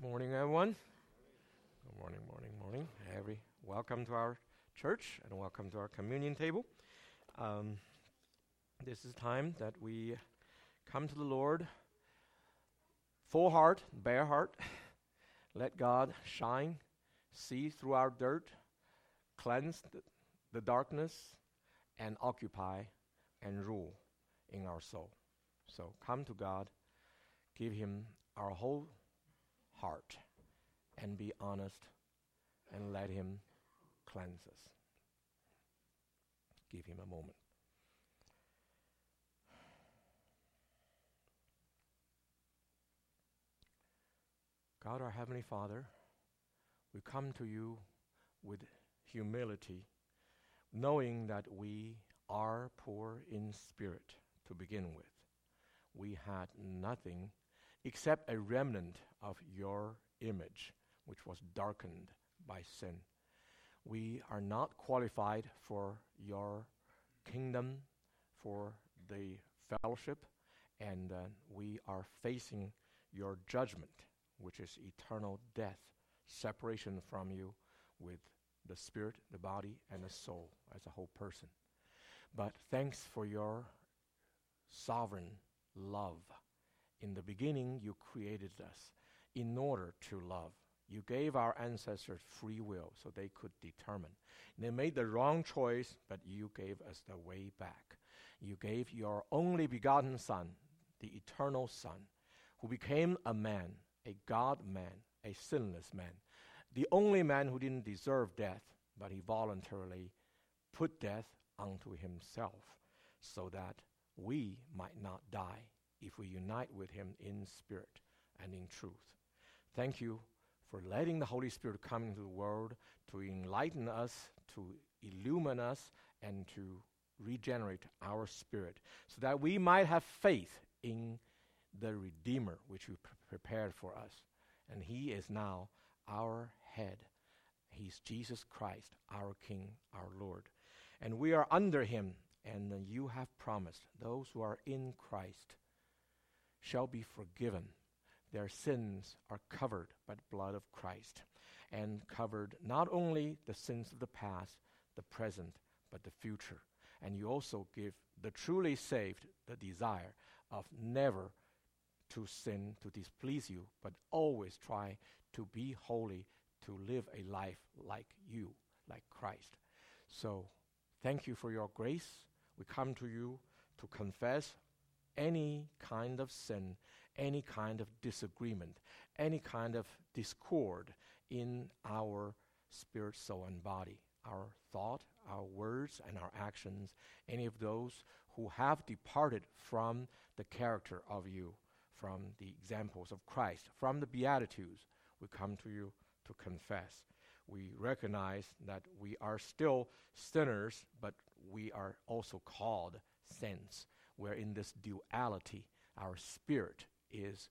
Morning, everyone. Good morning, morning, morning. Every welcome to our church and welcome to our communion table. Um, this is time that we come to the Lord, full heart, bare heart. Let God shine, see through our dirt, cleanse the, the darkness, and occupy and rule in our soul. So come to God, give Him our whole heart and be honest and let Him cleanse us. Give Him a moment. God, our Heavenly Father, we come to you with humility, knowing that we are poor in spirit to begin with. We had nothing except a remnant of your image, which was darkened by sin. We are not qualified for your kingdom, for the fellowship, and uh, we are facing your judgment, which is eternal death, separation from you with the spirit, the body, and the soul as a whole person. But thanks for your sovereign love in the beginning, you created us in order to love. You gave our ancestors free will so they could determine. They made the wrong choice, but you gave us the way back. You gave your only begotten Son, the eternal Son, who became a man, a God man, a sinless man, the only man who didn't deserve death, but he voluntarily put death unto himself so that we might not die if we unite with Him in spirit and in truth. Thank you for letting the Holy Spirit come into the world to enlighten us, to illumine us, and to regenerate our spirit, so that we might have faith in the Redeemer which you pre- prepared for us. And He is now our head. He's Jesus Christ, our King, our Lord. And we are under Him, and you have promised those who are in Christ shall be forgiven. Their sins are covered by the blood of Christ and covered not only the sins of the past, the present, but the future. And you also give the truly saved the desire of never to sin, to displease you, but always try to be holy, to live a life like you, like Christ. So, thank you for your grace. We come to you to confess any kind of sin, any kind of disagreement, any kind of discord in our spirit, soul, and body, our thought, our words, and our actions, any of those who have departed from the character of you, from the examples of Christ, from the Beatitudes, we come to you to confess. We recognize that we are still sinners, but we are also called saints we're in this duality. Our spirit is,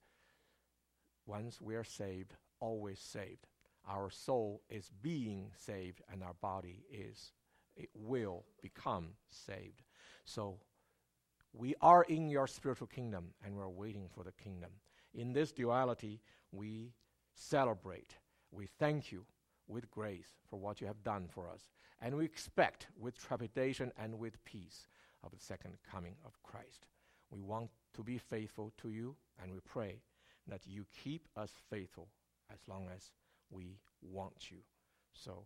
once we are saved, always saved. Our soul is being saved, and our body is, it will become saved. So we are in your spiritual kingdom, and we're waiting for the kingdom. In this duality, we celebrate. We thank you with grace for what you have done for us. And we expect with trepidation and with peace of the second coming of Christ. We want to be faithful to you, and we pray that you keep us faithful as long as we want you. So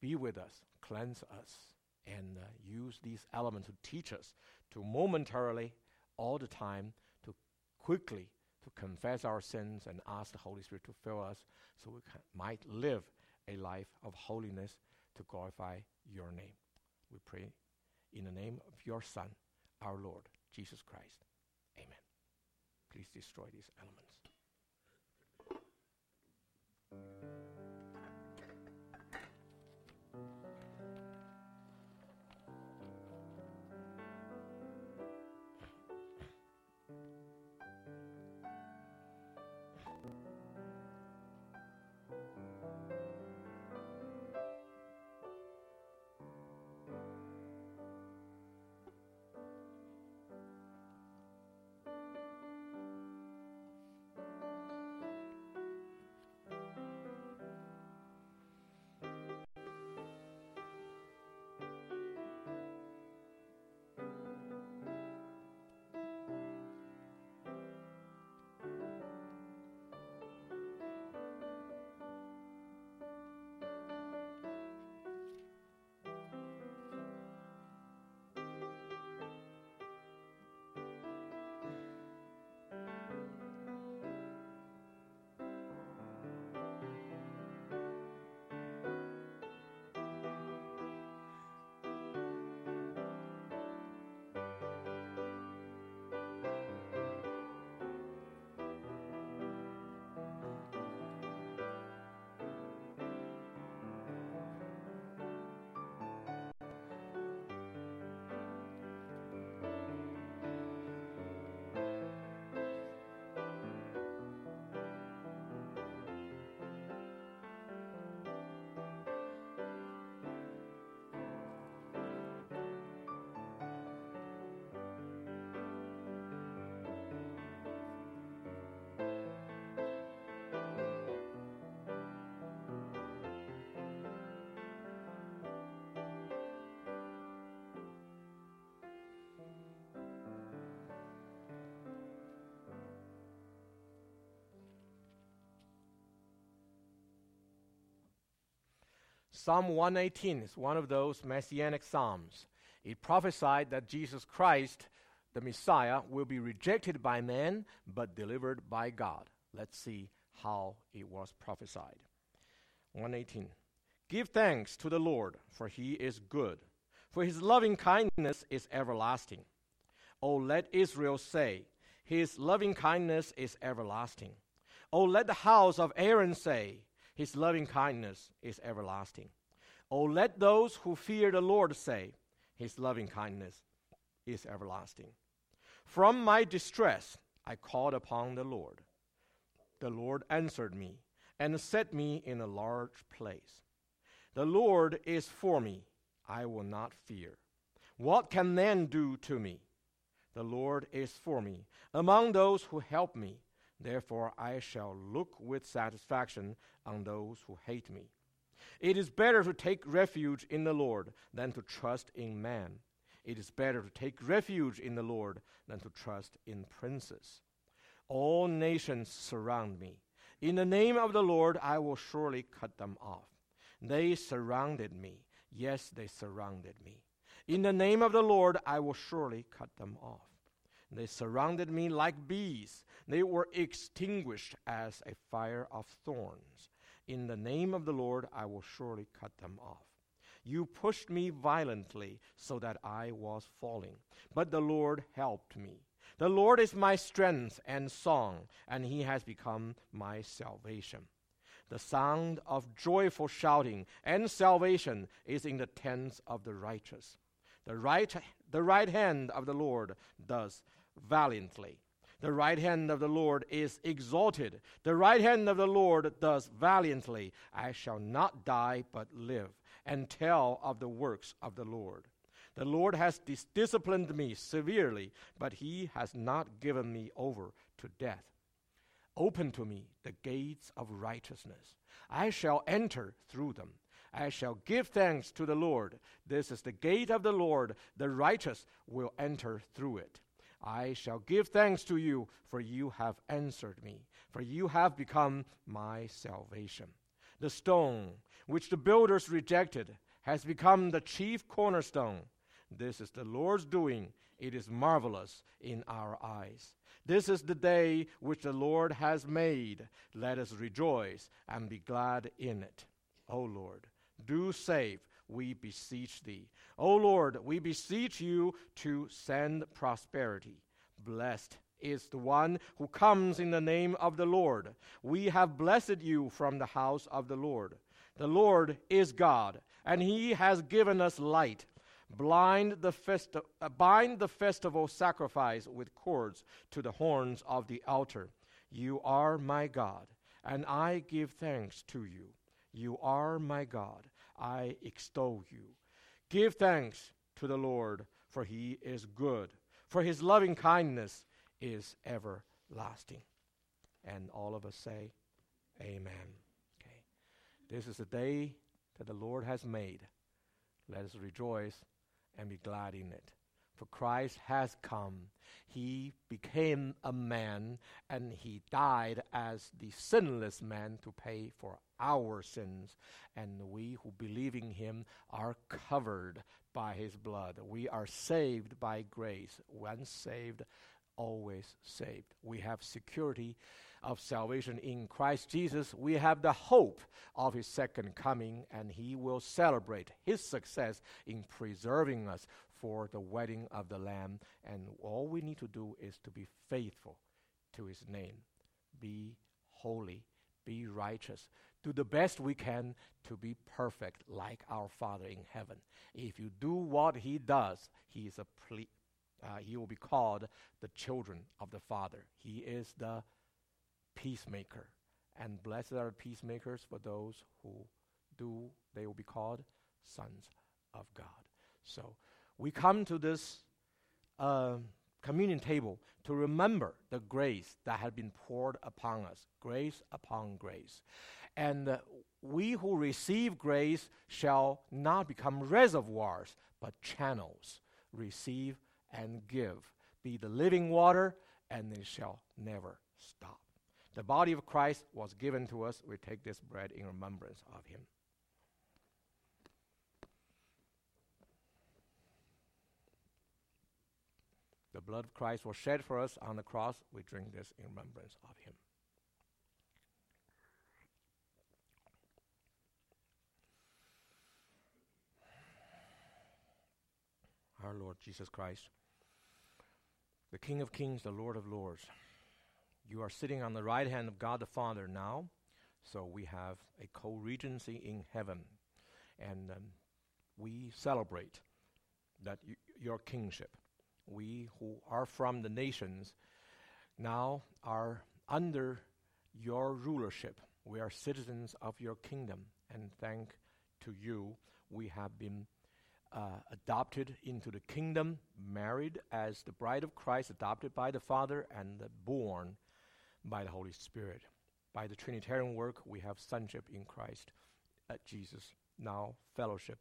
be with us, cleanse us, and uh, use these elements to teach us to momentarily, all the time, to quickly to confess our sins and ask the Holy Spirit to fill us so we can, might live a life of holiness to glorify your name. We pray in the name of your Son, our Lord, Jesus Christ. Amen. Please destroy these elements. Psalm 118 is one of those messianic psalms. It prophesied that Jesus Christ, the Messiah, will be rejected by men but delivered by God. Let's see how it was prophesied. 118. Give thanks to the Lord, for he is good, for his loving kindness is everlasting. Oh, let Israel say, His loving kindness is everlasting. Oh, let the house of Aaron say, His loving kindness is everlasting. Oh, let those who fear the Lord say, His loving kindness is everlasting. From my distress I called upon the Lord. The Lord answered me and set me in a large place. The Lord is for me. I will not fear. What can man do to me? The Lord is for me. Among those who help me, therefore I shall look with satisfaction on those who hate me. It is better to take refuge in the Lord than to trust in man. It is better to take refuge in the Lord than to trust in princes. All nations surround me. In the name of the Lord, I will surely cut them off. They surrounded me. Yes, they surrounded me. In the name of the Lord, I will surely cut them off. They surrounded me like bees. They were extinguished as a fire of thorns. In the name of the Lord, I will surely cut them off. You pushed me violently so that I was falling, but the Lord helped me. The Lord is my strength and song, and he has become my salvation. The sound of joyful shouting and salvation is in the tents of the righteous. The right, the right hand of the Lord does valiantly. The right hand of the Lord is exalted. The right hand of the Lord does valiantly. I shall not die, but live, and tell of the works of the Lord. The Lord has dis- disciplined me severely, but he has not given me over to death. Open to me the gates of righteousness. I shall enter through them. I shall give thanks to the Lord. This is the gate of the Lord. The righteous will enter through it. I shall give thanks to you, for you have answered me, for you have become my salvation. The stone which the builders rejected has become the chief cornerstone. This is the Lord's doing. It is marvelous in our eyes. This is the day which the Lord has made. Let us rejoice and be glad in it. O Lord, do save, we beseech thee. O Lord, we beseech you to send prosperity. Blessed is the one who comes in the name of the Lord. We have blessed you from the house of the Lord. The Lord is God, and he has given us light blind the festi- uh, bind the festival sacrifice with cords to the horns of the altar. You are my God, and I give thanks to you. You are my God, I extol you. Give thanks to the Lord, for he is good, for his loving kindness is everlasting. And all of us say, Amen. Okay. This is the day that the Lord has made. Let us rejoice and be glad in it. For Christ has come. He became a man and he died as the sinless man to pay for our sins. And we who believe in him are covered by his blood. We are saved by grace. Once saved, always saved. We have security of salvation in Christ Jesus, we have the hope of his second coming, and he will celebrate his success in preserving us for the wedding of the Lamb. And all we need to do is to be faithful to his name, be holy, be righteous, do the best we can to be perfect like our Father in heaven. If you do what he does, he is a ple- uh, he will be called the children of the Father. He is the peacemaker. And blessed are peacemakers for those who do, they will be called sons of God. So we come to this uh, communion table to remember the grace that had been poured upon us, grace upon grace. And uh, we who receive grace shall not become reservoirs, but channels. Receive and give. Be the living water, and it shall never stop. The body of Christ was given to us. We take this bread in remembrance of him. The blood of Christ was shed for us on the cross, we drink this in remembrance of him. Our Lord Jesus Christ, the King of kings, the Lord of lords, you are sitting on the right hand of God the Father now, so we have a co regency in heaven. And um, we celebrate that y- your kingship. We who are from the nations now are under your rulership. We are citizens of your kingdom, and thank to you, we have been uh, adopted into the kingdom, married as the bride of Christ, adopted by the Father, and uh, born by the Holy Spirit. By the Trinitarian work, we have sonship in Christ, at Jesus, now fellowship,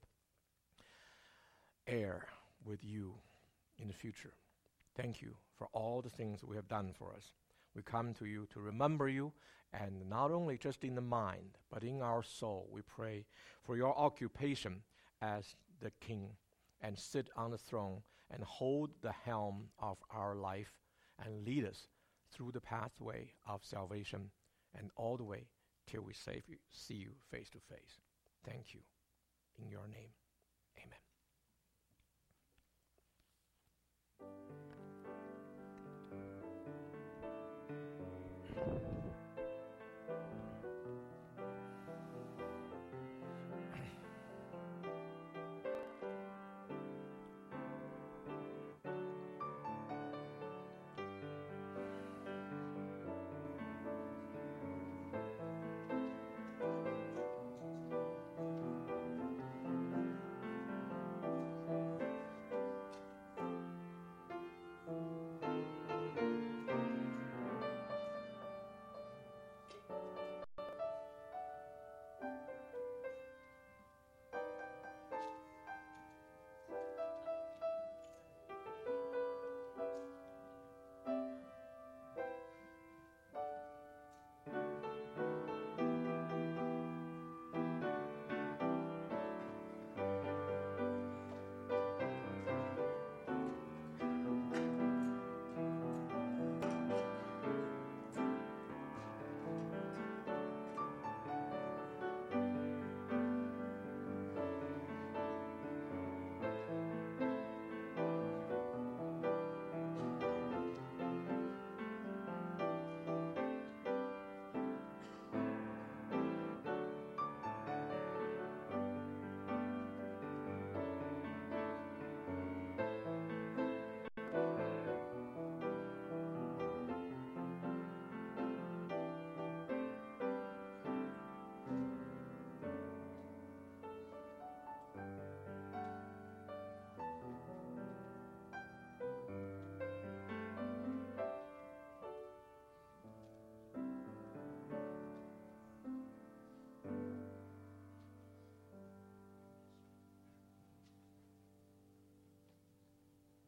heir with you in the future. Thank you for all the things we have done for us. We come to you to remember you, and not only just in the mind, but in our soul. We pray for your occupation as the king and sit on the throne and hold the helm of our life and lead us through the pathway of salvation and all the way till we you, see you face to face. Thank you. In your name.